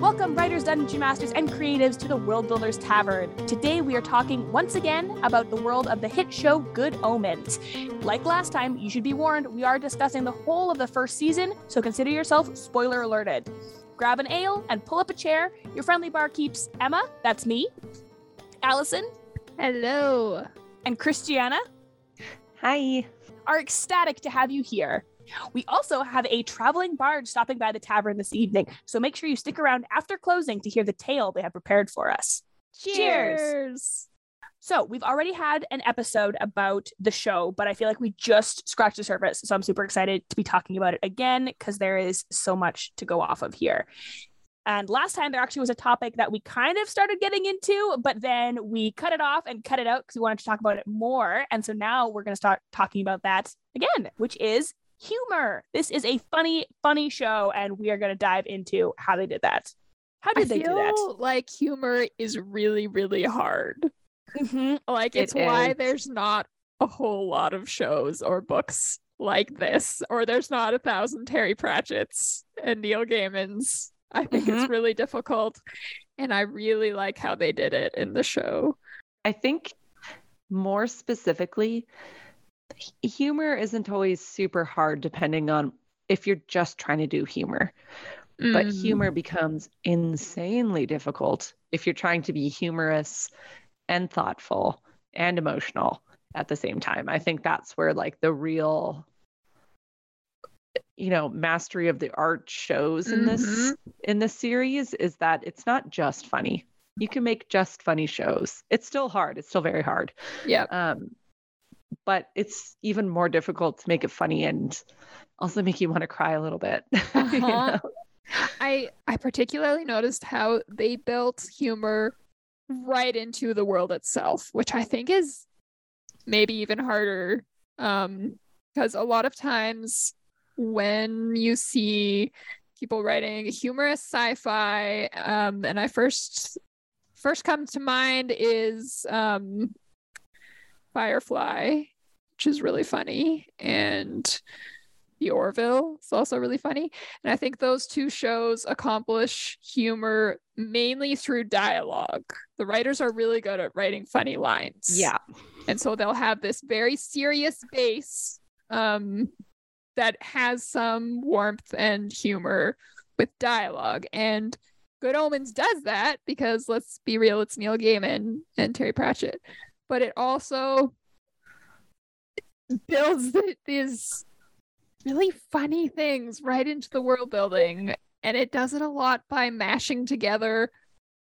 Welcome, writers, dungeon masters, and creatives to the World Builders Tavern. Today, we are talking once again about the world of the hit show Good Omens. Like last time, you should be warned, we are discussing the whole of the first season, so consider yourself spoiler alerted. Grab an ale and pull up a chair. Your friendly barkeeps Emma, that's me, Allison, Hello. and Christiana Hi. are ecstatic to have you here. We also have a traveling barge stopping by the tavern this evening, so make sure you stick around after closing to hear the tale they have prepared for us. Cheers. So, we've already had an episode about the show, but I feel like we just scratched the surface. So, I'm super excited to be talking about it again because there is so much to go off of here. And last time, there actually was a topic that we kind of started getting into, but then we cut it off and cut it out because we wanted to talk about it more. And so now we're going to start talking about that again, which is humor. This is a funny, funny show, and we are going to dive into how they did that. How did I they do that? like humor is really, really hard. Mhm. Like It it's why there's not a whole lot of shows or books like this, or there's not a thousand Terry Pratchett's and Neil Gaiman's. I think it's really difficult. And I really like how they did it in the show. I think more specifically, h- humor isn't always super hard depending on if you're just trying to do humor. But Mm. humor becomes insanely difficult if you're trying to be humorous and thoughtful and emotional at the same time. I think that's where like the real you know mastery of the art shows in this Mhm. in this series is that it's not just funny. You can make just funny shows. It's still hard. It's still very hard. Yeah. Um, but it's even more difficult to make it funny and also make you want to cry a little bit. Uh-huh. know? I I particularly noticed how they built humor right into the world itself, which I think is maybe even harder. Um, because a lot of times when you see people writing humorous sci-fi, um, and I first first comes to mind is um Firefly, which is really funny, and The Orville is also really funny. And I think those two shows accomplish humor mainly through dialogue. The writers are really good at writing funny lines. yeah. And so they'll have this very serious base um, that has some warmth and humor with dialogue. And Good Omens does that because let's be real, it's Neil Gaiman and Terry Pratchett. But it also builds th- these really funny things right into the world building. And it does it a lot by mashing together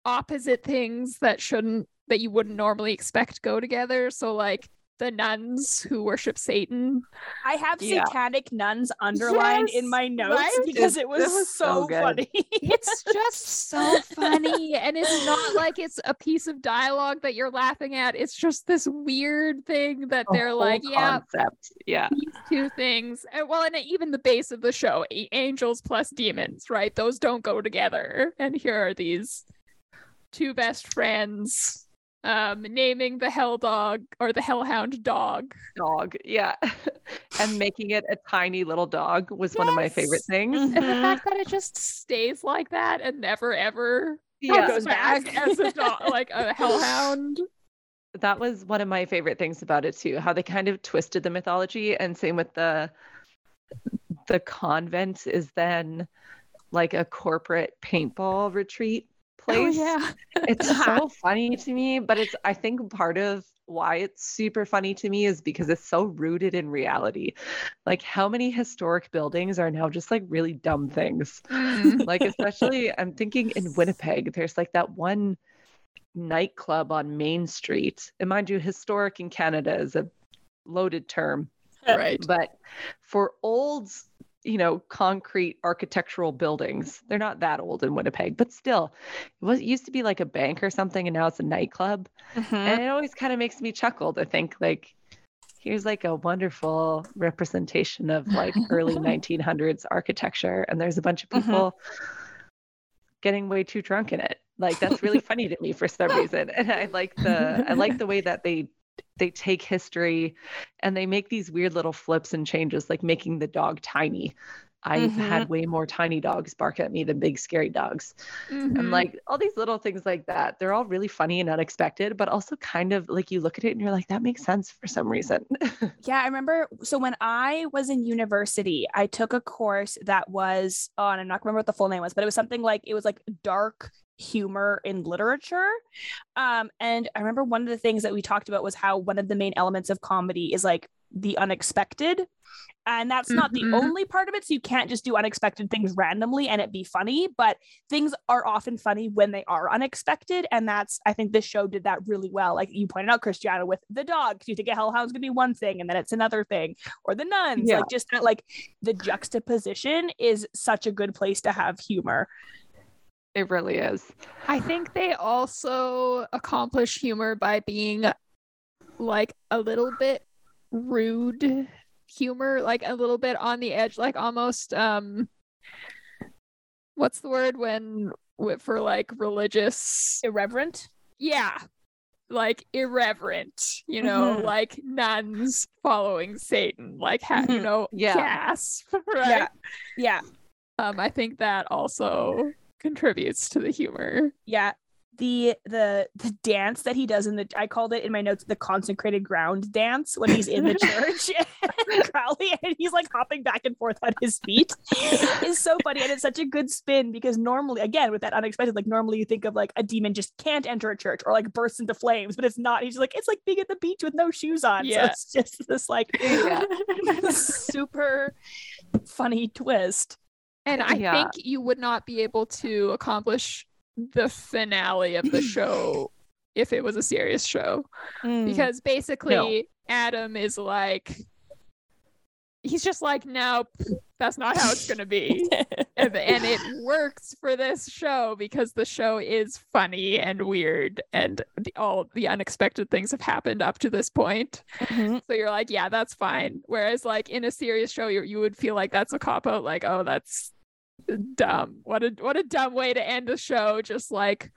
opposite things that shouldn't that you wouldn't normally expect go together. So like the nuns who worship Satan. I have Yeah. satanic nuns underlined in my notes right? because It- it was, it was so, so funny. It's just so funny. And it's not like it's a piece of dialogue that you're laughing at. It's just this weird thing that The they're like, yeah, concept. Yeah. these two things. And well, and even the base of the show, a- angels plus demons, right? Those don't go together. And here are these two best friends um naming the hell dog or the hellhound dog. Dog. Yeah. and making it a tiny little dog was one of my favorite Yes. things. And the fact that it just stays like that and never ever Yeah. goes back. as a dog, like a hellhound. that was one of my favorite things about it too how they kind of twisted the mythology and same with the the convent is then like a corporate paintball retreat place Oh yeah. it's so funny to me but it's i think part of why it's super funny to me is because it's so rooted in reality like how many historic buildings are now just like really dumb things Mm. like especially i'm thinking in winnipeg there's like that one nightclub on main street and mind you historic in canada is a loaded term right. but for old you know concrete architectural buildings they're not that old in winnipeg but still it was it used to be like a bank or something and now it's a nightclub Mhm. and it always kind of makes me chuckle to think like here's like a wonderful representation of like early 1900s architecture and there's a bunch of Mhm. people getting way too drunk in it like that's really funny to me for some reason and i like the i like the way that they they take history and they make these weird little flips and changes like making the dog tiny I've Mhm. had way more tiny dogs bark at me than big scary dogs. Mhm. And like all these little things like that, they're all really funny and unexpected, but also kind of like you look at it and you're like, that makes sense for some reason. Yeah, I remember. So when I was in university, I took a course that was, and I'm not remember what the full name was, but it was something like it was like dark humor in literature. Um, and I remember one of the things that we talked about was how one of the main elements of comedy is like the unexpected. And that's not Mhm. the only part of it. So you can't just do unexpected things randomly and it be funny, but things are often funny when they are unexpected. And that's, I think this show did that really well. Like you pointed out, Christiana, with the dog, because you think a hellhound's gonna be one thing and then it's another thing, or the nuns. Yeah. Like just that, like the juxtaposition is such a good place to have humor. it really is. I think they also accomplish humor by being like a little bit rude humor, like a little bit on the edge, like almost um what's the word when for like religious Irreverent. yeah like irreverent you know Mhm. like nuns following satan like ha- you Mhm. know Yeah. gasp right Yeah. Yeah. um i think that also contributes to the humor Yeah. The the the dance that he does in the I called it in my notes the consecrated ground dance when he's in the church and Crowley and he's like hopping back and forth on his feet is so funny and it's such a good spin because normally again with that unexpected like normally you think of like a demon just can't enter a church or like bursts into flames but it's not he's like it's like being at the beach with no shoes on Yeah. so it's just this like Yeah. super funny twist and i Yeah. think you would not be able to accomplish the finale of the show if it was a serious show. Mm. because basically adam is like he's just like nope that's not how it's gonna be. And, and it works for this show because the show is funny and weird and the, all the unexpected things have happened up to this point. Mhm. so you're like yeah that's fine. Whereas like in a serious show you you would feel like that's a cop out like oh that's dumb what a what a dumb way to end a show just like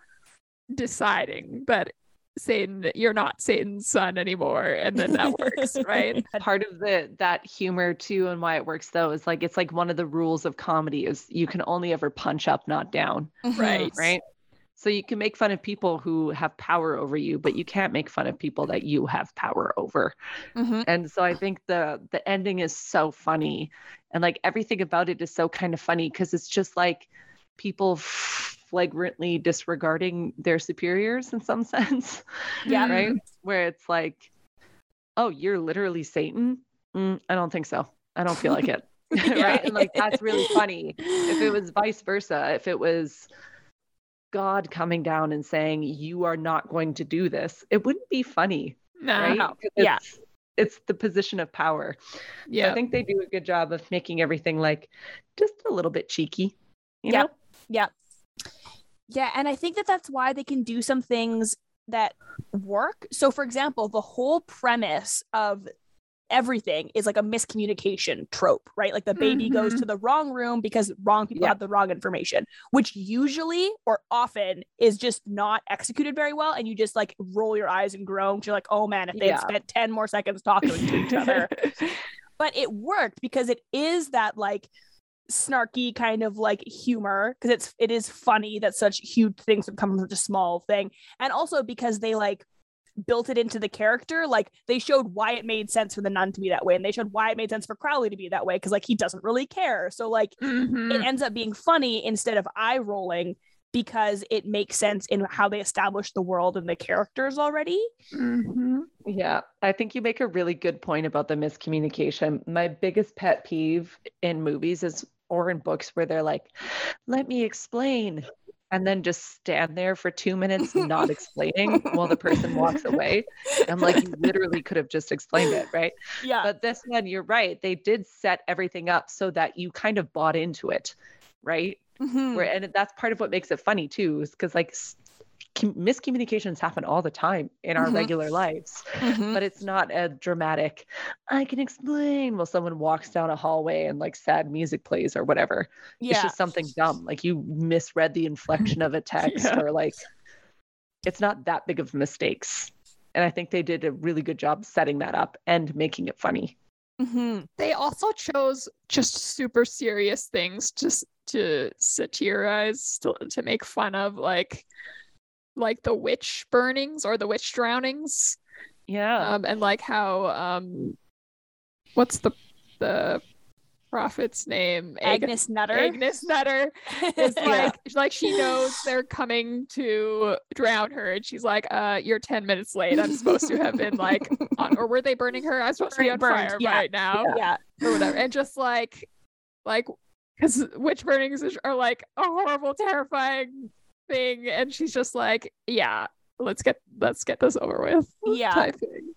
deciding that Satan you're not Satan's son anymore and then that works right Part of the that humor too and why it works though is like it's like one of the rules of comedy is you can only ever punch up, not down. Mm-hmm. right right? So you can make fun of people who have power over you, but you can't make fun of people that you have power over. Mhm. And so I think the the ending is so funny and like everything about it is so kind of funny because it's just like people flagrantly disregarding their superiors in some sense, Yeah. Right? Where it's like, "Oh, you're literally Satan?" Mm, I don't think so. I don't feel like it. right? And like that's really funny if it was vice versa, if it was God coming down and saying, You are not going to do this, it wouldn't be funny, nah, right? No. 'Cause Yeah. It's, it's the position of power. So yeah I think they do a good job of making everything like just a little bit cheeky. You Yeah. know? Yeah. Yeah. And I think that that's why they can do some things that work. So, for example, the whole premise of everything is like a miscommunication trope, right? Like the baby goes mm-hmm. to the wrong room because wrong people Yeah. have the wrong information, which usually or often is just not executed very well. And you just like roll your eyes and groan. You're like, oh man, if they Yeah. spent 10 more seconds talking to each other, but it worked because it is that like snarky kind of like humor because it's it is funny that such huge things would come from such a small thing and also because they like built it into the character like they showed why it made sense for the nun to be that way and they showed why it made sense for crowley to be that way because like he doesn't really care so like Mhm. it ends up being funny instead of eye rolling because it makes sense in how they established the world and the characters already Mhm. Yeah, I think you make a really good point about the miscommunication. My biggest pet peeve in movies is or in books where they're like, "Let me explain," and then just stand there for two minutes not explaining while the person walks away. I'm like, you literally could have just explained it, right? yeah But this one, you're right. They did set everything up so that you kind of bought into it, right? Mhm. Where and that's part of what makes it funny too, is because like s- com- miscommunications happen all the time in our Mhm. regular lives Mhm. but it's not a dramatic i can explain while someone walks down a hallway and like sad music plays or whatever Yeah. it's just something dumb like you misread the inflection of a text Yeah. or like it's not that big of mistakes and i think they did a really good job setting that up and making it funny Mm-hmm. They also chose just super serious things just to satirize to, to make fun of like like the witch burnings or the witch drownings Yeah. um and like how um what's the the prophet's name Ag- Agnes Nutter. Agnes Nutter is Yeah. like like she knows they're coming to drown her and she's like uh you're 10 minutes late i'm supposed to have been like on or were they burning her i'm supposed to be on Burned, fire yeah. right now yeah. or whatever and just like like because witch burnings are like a horrible terrifying thing and she's just like yeah let's get let's get this over with Yeah. type thing.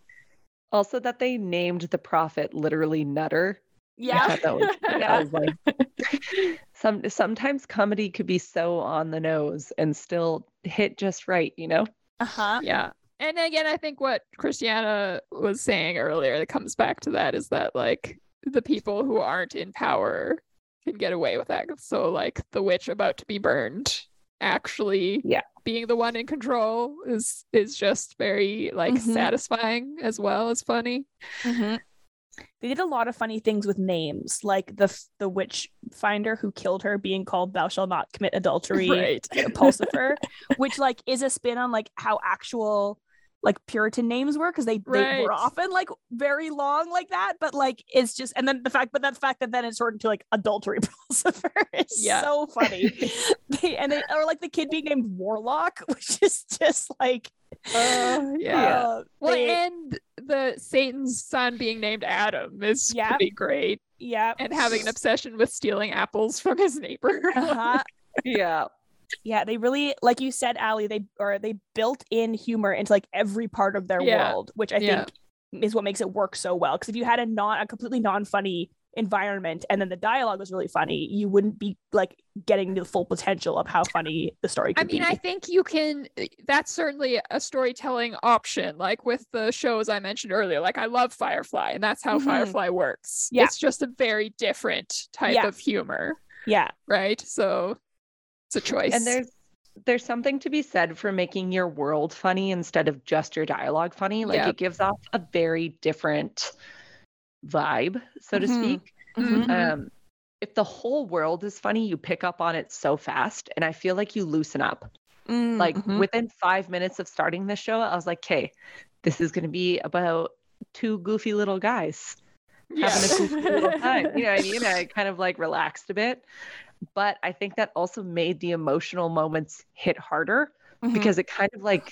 also, that they named the prophet literally Nutter. Yeah. thought that was, that Yeah. was like some sometimes comedy could be so on the nose and still hit just right, you know? Uh-huh. yeah and again i think what christiana was saying earlier that comes back to that is that like the people who aren't in power can get away with that so like the witch about to be burned actually Yeah. being the one in control is is just very like Mhm. satisfying as well as funny Mhm. They did a lot of funny things with names, like the the witch finder who killed her being called "Thou shalt not commit adultery." right Pulsifer, which like is a spin on like how actual like Puritan names were because they, they were often like very long like that, but like it's just and then the fact, but that fact that then it's turned into like adultery Pulsifer is Yeah. so funny. they, and they or like the kid being named Warlock, which is just like uh, yeah uh, well they- and the satan's son being named adam is Yeah. pretty great yeah, and having an obsession with stealing apples from his neighbor uh-huh. Yeah. Yeah, they really, like you said, Allie, they or they built in humor into like every part of their Yeah. world, which I Yeah. think is what makes it work so well. Because if you had a non a completely non-funny environment and then the dialogue was really funny, you wouldn't be like getting the full potential of how funny the story could I mean, be. I think you can. eh, That's certainly a storytelling option. Like with the shows I mentioned earlier, like I love Firefly, and that's how Mhm. Firefly works. Yeah. It's just a very different type Yeah. of humor, yeah, right? So it's a choice. And there's there's something to be said for making your world funny instead of just your dialogue funny. Like Yep. it gives off a very different vibe, so to Mhm. speak. Mhm. Um, if the whole world is funny, you pick up on it so fast, and I feel like you loosen up. Mm, Like mhm. within five minutes of starting the show, I was like, "Okay, this is going to be about two goofy little guys yeah. having a goofy little time." You know what I mean? I kind of like relaxed a bit, but I think that also made the emotional moments hit harder Mhm. because it kind of like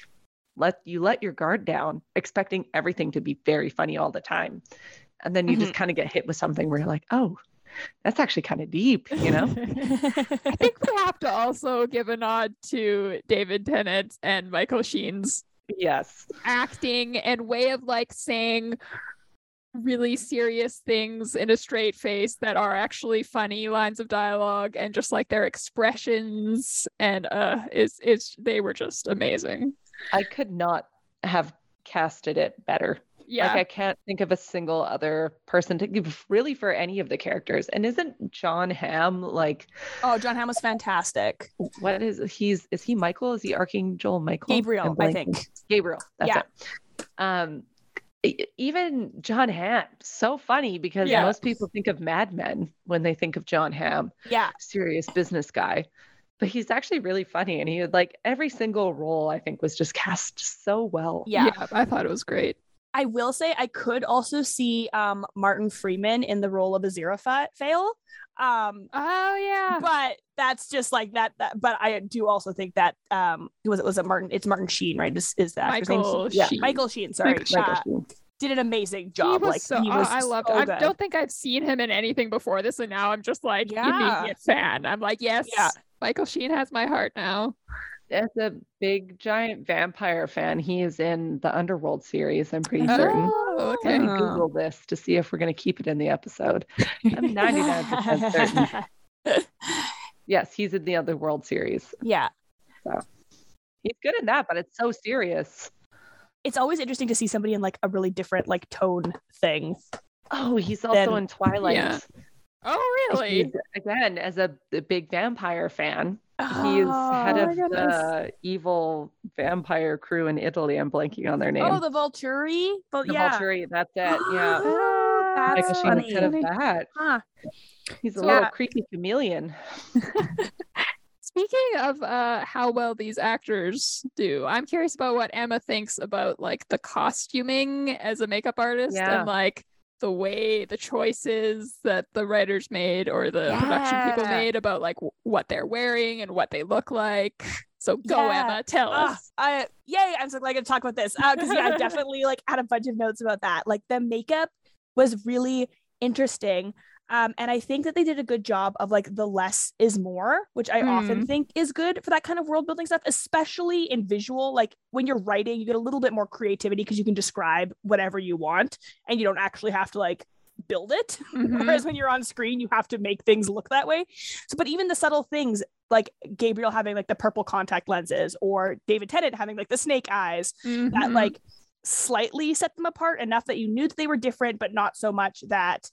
let you let your guard down, expecting everything to be very funny all the time, and then you just kind of get hit with something where you're like, "Oh." That's actually kind of deep, you know? I think we have to also give a nod to David Tennant and Michael Sheen's yes. acting and way of like saying really serious things in a straight face that are actually funny lines of dialogue and just like their expressions and uh it's it's they were just amazing I could not have casted it better. yeah Like I can't think of a single other person to give really for any of the characters. And isn't John Hamm like oh, John Hamm was fantastic. what is he's is he Michael? Is he Archangel Michael? Gabriel, I'm I blanking. think. Gabriel. That's Yeah. it. Um even John Hamm, so funny because Yeah. most people think of Mad Men when they think of John Hamm, Yeah, serious business guy. But he's actually really funny and he had like every single role I think was just cast so well. yeah. i thought it was great I will say I could also see um Martin Freeman in the role of a Aziraphale. Um oh yeah but that's just like that, that but I do also think that um who was it was it Martin it's Martin Sheen, right? Is is that? Michael Yeah, Michael Sheen, sorry. Michael Michael uh, Sheen. did an amazing job. like so, he oh, was I loved so. I don't think I've seen him in anything before this, and now I'm just like Yeah. immediate fan. I'm like, yes, Yeah. Michael Sheen has my heart now. As a big giant vampire fan, he is in the Underworld series. I'm pretty oh, certain. Oh, Let okay. me Oh. Google this to see if we're going to keep it in the episode. I'm 99% certain. Yes, he's in the Underworld series. yeah. So He's good in that, but it's so serious. It's always interesting to see somebody in like a really different like tone thing. Oh, he's also Then- in Twilight. Yeah. Oh, really? He's- again, as a, a big vampire fan, he is head Oh, of the evil vampire crew in Italy. I'm blanking on their name. Oh, the Volturi. But the yeah. Volturi, that's it. Yeah. Oh, That's a funny. instead of that. Huh. He's a So- little Yeah. creepy chameleon. Speaking of uh, how well these actors do, I'm curious about what Emma thinks about like the costuming as a makeup artist Yeah. and like the way the choices that the writers made or the production people made about like w- what they're wearing and what they look like. So go Yeah. Emma, tell us. I yay! I'm so glad to talk about this uh, because yeah, I definitely like had a bunch of notes about that. Like the makeup was really interesting, um, and I think that they did a good job of like the less is more, which I often think is good for that kind of world building stuff, especially in visual. Like when you're writing, you get a little bit more creativity because you can describe whatever you want, and you don't actually have to like build it. Mhm. Whereas when you're on screen, you have to make things look that way. So, but even the subtle things like Gabriel having like the purple contact lenses or David Tennant having like the snake eyes that Mhm. like slightly set them apart enough that you knew that they were different, but not so much that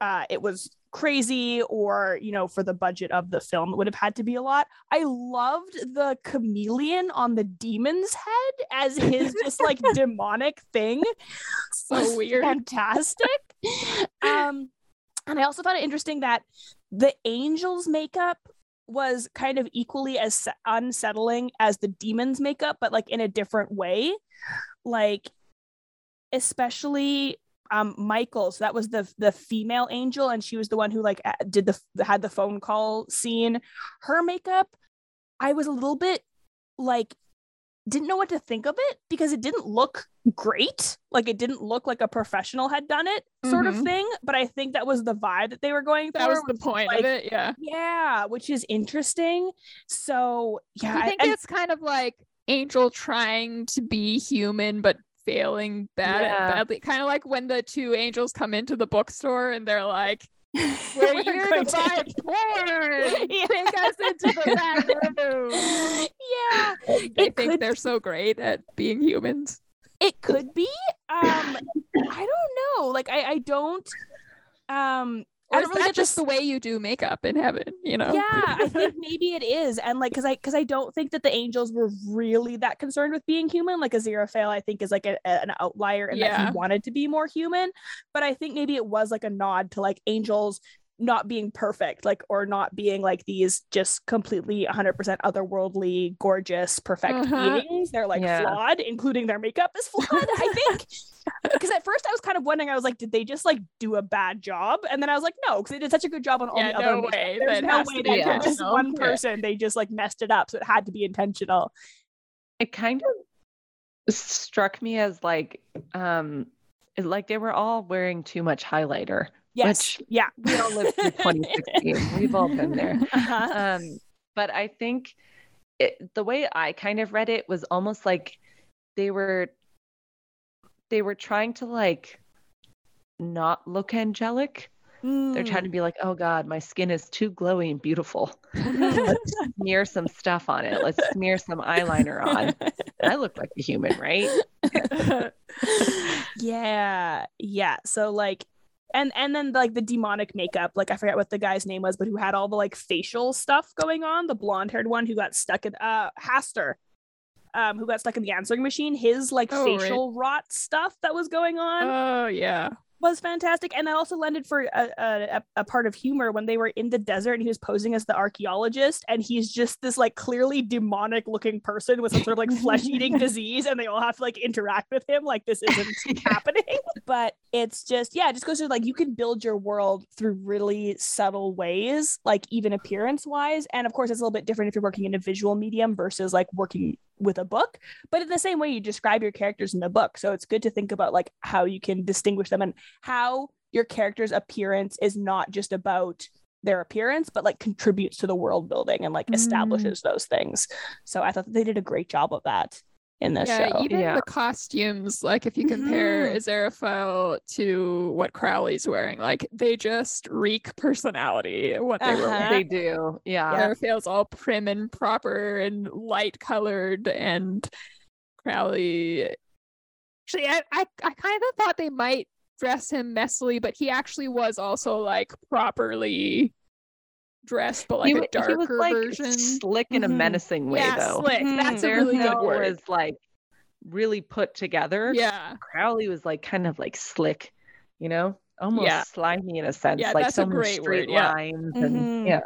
uh, it was crazy or, you know, for the budget of the film, it would have had to be a lot. I loved the chameleon on the demon's head as his just like demonic thing so weird. fantastic. um, and I also found it interesting that the angels' makeup was kind of equally as unsettling as the demons' makeup, but like in a different way. Like, especially um Michael. So that was the the female angel, and she was the one who like did the had the phone call scene. Her makeup, I was a little bit like didn't know what to think of it because it didn't look great. Like it didn't look like a professional had done it, sort of Mhm. thing. But I think that was the vibe that they were going for. That was the point like, of it, yeah. Yeah, which is interesting. So yeah, I think it's kind of like Angel trying to be human but failing bad Yeah. badly. Kind of like when the two angels come into the bookstore and they're like, "We're We're here to to- buy porn. Yeah. Take us into the back room." yeah, They It think could- they're so great at being humans. it could be. Um, I don't know. Like I, I don't. Um, I is don't really that get just the way you do makeup in heaven? You know? Yeah, I think maybe it is, and like, cause I, cause I don't think that the angels were really that concerned with being human. Like Aziraphale, I think is like a, a- an outlier that Yeah. he wanted to be more human, but I think maybe it was like a nod to like angels not being perfect, like or not being like these just completely 100% otherworldly, gorgeous, perfect Uh-huh. beings. They're like Yeah. flawed, including their makeup is flawed. I think because at first I was kind of wondering, I was like, did they just like do a bad job? And then I was like, no, because they did such a good job on all Yeah, the no other. makeup. way. There's no way to that be for this intentional. one Yeah. person they just like messed it up, so it had to be intentional. It kind of struck me as like um like they were all wearing too much highlighter. Yes, Which- yeah, We all lived through 2016. We've all been there. Uh-huh. um but i think it, the way i kind of read it was almost like they were they were trying to like not look angelic. They're trying to be like oh god my skin is too glowy and beautiful. Let's smear some stuff on it. Let's smear some eyeliner on. I look like a human right? Yeah, yeah. So like, and and then like the demonic makeup, like I forget what the guy's name was, but who had all the like facial stuff going on. The blonde haired one who got stuck in uh Hastur. Um, who got stuck in the answering machine? His like Oh, right. facial rot stuff that was going on. Oh yeah. Was fantastic. And that also lended for a, a, a part of humor when they were in the desert and he was posing as the archaeologist and he's just this like clearly demonic looking person with some sort of like flesh-eating disease and they all have to like interact with him like this isn't happening. But it's just yeah it just goes to like you can build your world through really subtle ways like even appearance wise and of course it's a little bit different if you're working in a visual medium versus like working with a book but in the same way you describe your characters in a book. So it's good to think about like how you can distinguish them and how your character's appearance is not just about their appearance but like contributes to the world building and like Mm. establishes those things. So i thought that they did a great job of that in this show. yeah, show even Yeah. the costumes, like if you compare. Aziraphale to what Crowley's wearing, like they just reek personality. What they were Uh-huh. wearing. they do yeah Aziraphale's all prim and proper and light colored, and Crowley. Actually, I, I, I kind of thought they might dress him messily, but he actually was also like properly dressed, but like he, a wa- he darker was like version. slick in a Mhm. menacing way yeah, though slick. Mhm. That's a Their really good word. was like really put together Yeah. Crowley was like kind of like slick, you know? almost Yeah. slimy in a sense, Yeah, like that's so a great straight word, yeah. lines Mhm. and yeah.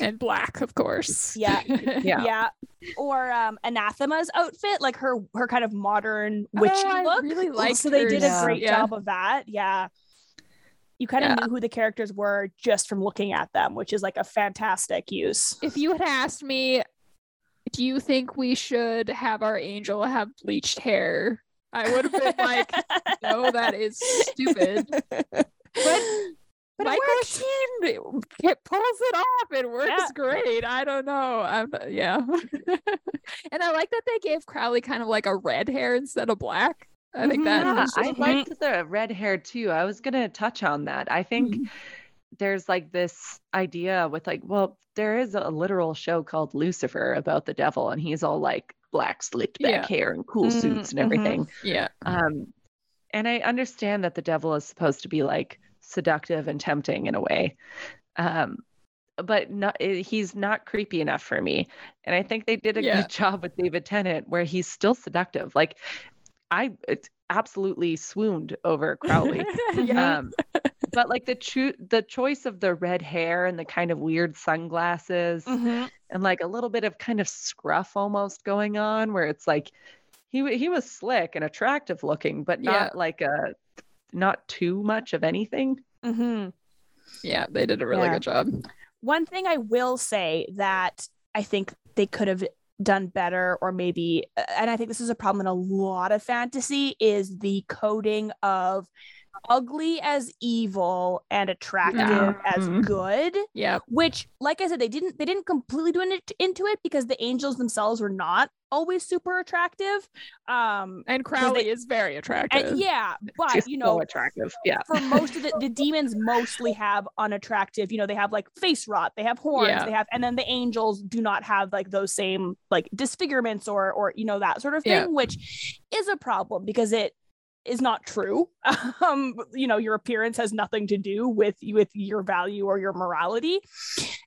And black, of course. Yeah. Yeah. yeah. Or um Anathema's outfit, like her her kind of modern witchy Oh, I look. really liked so they did hers. a great Yeah. job of that. Yeah. You kind of Yeah. knew who the characters were just from looking at them, which is like a fantastic use. if you had asked me, do you think we should have our angel have bleached hair? I would have been like, no, that is stupid. But But Michael. Sheen it pulls it off. It works Yeah. great. I don't know. I'm, yeah. and I like that they gave Crowley kind of like a red hair instead of black. I think that Yeah, I just liked the red hair too. I was gonna touch on that. I think Mhm. there's like this idea with like, well, there is a literal show called Lucifer about the devil, and he's all like black slicked back Yeah. hair and cool Mm, suits and everything. yeah. Um, and I understand that the devil is supposed to be like seductive and tempting in a way. Um, but not, eh, he's not creepy enough for me. And I think they did a Yeah. good job with David Tennant where he's still seductive. Like I it's absolutely swooned over Crowley. Yeah. um, but like the cho- the choice of the red hair and the kind of weird sunglasses Mhm. and like a little bit of kind of scruff almost going on where it's like he he was slick and attractive looking but not Yeah. like a not too much of anything Mhm. yeah, they did a really Yeah. good job. One thing I will say that I think they could have done better, or maybe, and I think this is a problem in a lot of fantasy, is the coding of ugly as evil and attractive Yeah. as Mhm. good. Yeah. Which, like I said, they didn't they didn't completely do it into it because the angels themselves were not always super attractive. Um, And Crowley is very attractive. and yeah, but She's you so know, attractive yeah for most of the, the demons mostly have unattractive you know they have like face rot they have horns Yeah. they have and then the angels do not have like those same like disfigurements or or you know that sort of thing Yeah. which is a problem because it is not true um you know your appearance has nothing to do with with your value or your morality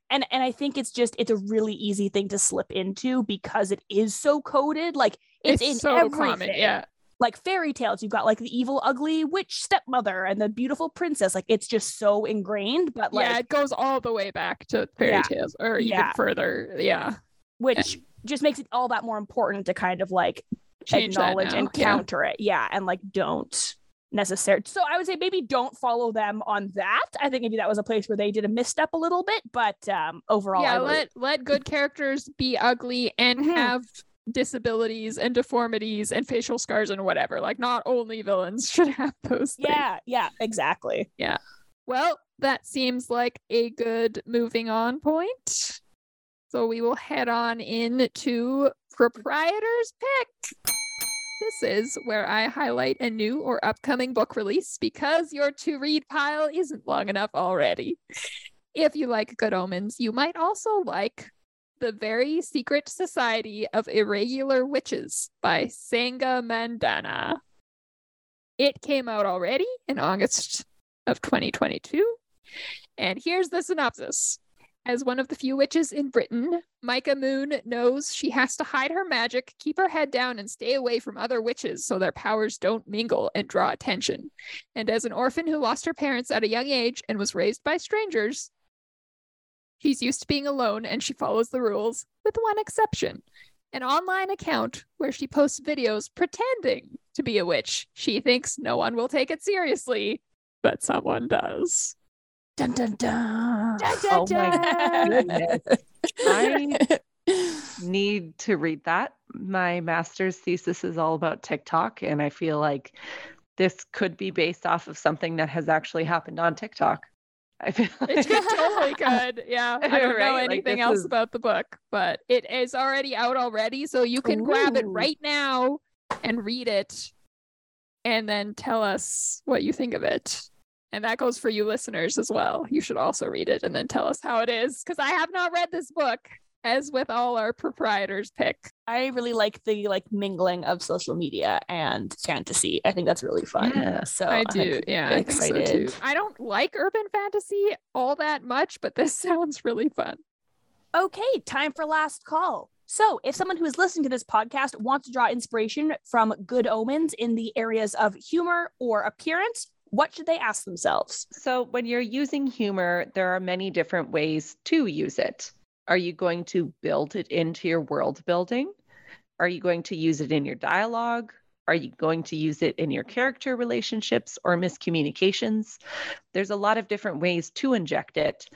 and and i think it's just it's a really easy thing to slip into because it is so coded like it's, in so everything common. Yeah. like fairy tales you've got like the evil ugly witch stepmother and the beautiful princess like it's just so ingrained but like yeah, it goes all the way back to fairy Yeah. tales or even Yeah. further. Yeah. which just makes it all that more important to kind of like Change acknowledge now. and Yeah. counter it yeah and like don't necessarily so i would say maybe don't follow them on that i think maybe that was a place where they did a misstep a little bit but um overall yeah, really- let let good characters be ugly and Mhm. have disabilities and deformities and facial scars and whatever. Like not only villains should have those things. yeah yeah exactly Yeah. Well, that seems like a good moving on point. So we will head on into proprietor's pick. This is where I highlight a new or upcoming book release because your to read pile isn't long enough already. If you like Good Omens, you might also like The Very Secret Society of Irregular Witches by Sangu Mandanna. It came out already in August of 2022. And here's the synopsis. As one of the few witches in Britain, Micah Moon knows she has to hide her magic, keep her head down, and stay away from other witches so their powers don't mingle and draw attention. And as an orphan who lost her parents at a young age and was raised by strangers, she's used to being alone and she follows the rules, with one exception an online account where she posts videos pretending to be a witch. She thinks no one will take it seriously, but someone does. Dun dun dun, Dun, Oh dun, my goodness. I need to read that. My master's thesis is all about TikTok, and I feel like this could be based off of something that has actually happened on TikTok. I feel It like totally could. Yeah. I don't know Right? Like, anything this else is- about the book, but it is already out already. So you can grab it right now and read it and then tell us what you think of it. And that goes for you listeners as well. You should also read it and then tell us how it is. Because I have not read this book, as with all our proprietors pick. I really like the like mingling of social media and fantasy. I think that's really fun. Yeah, so I I'm do. Yeah, I think so too. excited. I don't like urban fantasy all that much, but this sounds really fun. Okay, time for last call. So, if someone who is listening to this podcast wants to draw inspiration from good omens in the areas of humor or appearance, what should they ask themselves? So, when you're using humor, there are many different ways to use it. Are you going to build it into your world building? Are you going to use it in your dialogue? Are you going to use it in your character relationships or miscommunications? There's a lot of different ways to inject it,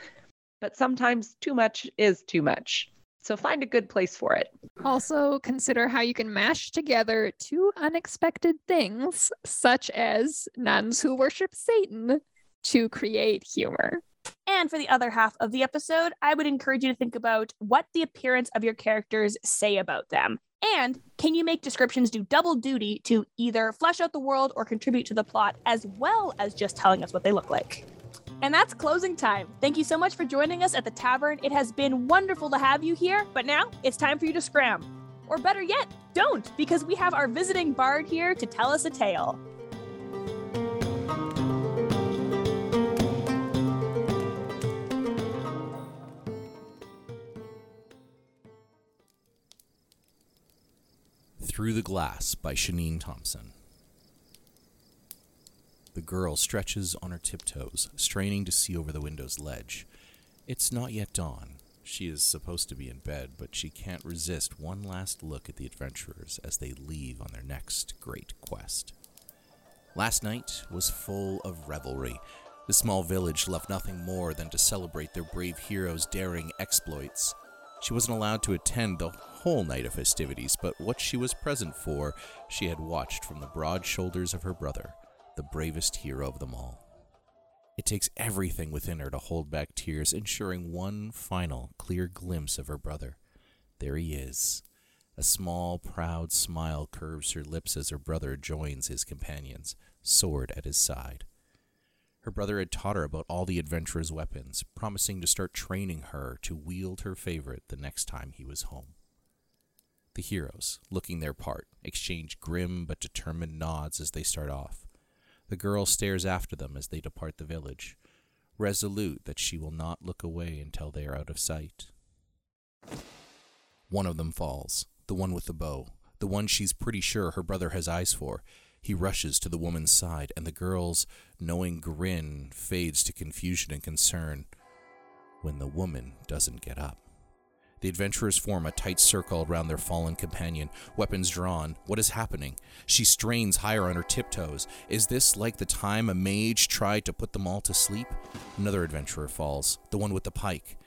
but sometimes too much is too much. So find a good place for it. Also, consider how you can mash together two unexpected things, such as nuns who worship Satan, to create humor. And for the other half of the episode, I would encourage you to think about what the appearance of your characters say about them. And can you make descriptions do double duty to either flesh out the world or contribute to the plot, as well as just telling us what they look like? And that's closing time. Thank you so much for joining us at the tavern. It has been wonderful to have you here, but now it's time for you to scram. Or better yet, don't, because we have our visiting bard here to tell us a tale. Through the Glass by Shaneen Thompson. The girl stretches on her tiptoes, straining to see over the window's ledge. It's not yet dawn. She is supposed to be in bed, but she can't resist one last look at the adventurers as they leave on their next great quest. Last night was full of revelry. The small village left nothing more than to celebrate their brave hero's daring exploits. She wasn't allowed to attend the whole night of festivities, but what she was present for, she had watched from the broad shoulders of her brother the bravest hero of them all. It takes everything within her to hold back tears, ensuring one final clear glimpse of her brother. There he is. A small, proud smile curves her lips as her brother joins his companions, sword at his side. Her brother had taught her about all the adventurer's weapons, promising to start training her to wield her favorite the next time he was home. The heroes, looking their part, exchange grim but determined nods as they start off. The girl stares after them as they depart the village, resolute that she will not look away until they are out of sight. One of them falls, the one with the bow, the one she's pretty sure her brother has eyes for. He rushes to the woman's side, and the girl's knowing grin fades to confusion and concern when the woman doesn't get up. The adventurers form a tight circle around their fallen companion, weapons drawn. What is happening? She strains higher on her tiptoes. Is this like the time a mage tried to put them all to sleep? Another adventurer falls, the one with the pike.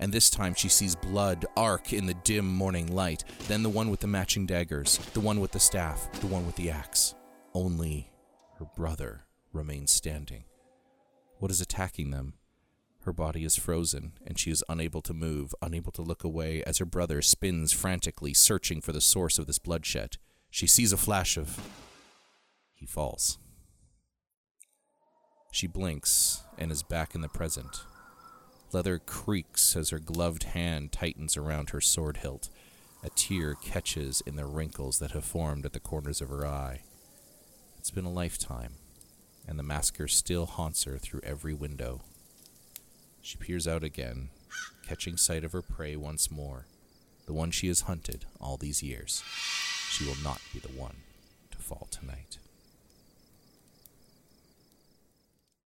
And this time she sees blood arc in the dim morning light. Then the one with the matching daggers, the one with the staff, the one with the axe. Only her brother remains standing. What is attacking them? Her body is frozen, and she is unable to move, unable to look away as her brother spins frantically, searching for the source of this bloodshed. She sees a flash of. He falls. She blinks and is back in the present. Leather creaks as her gloved hand tightens around her sword hilt. A tear catches in the wrinkles that have formed at the corners of her eye. It's been a lifetime, and the massacre still haunts her through every window. She peers out again, catching sight of her prey once more, the one she has hunted all these years. She will not be the one to fall tonight.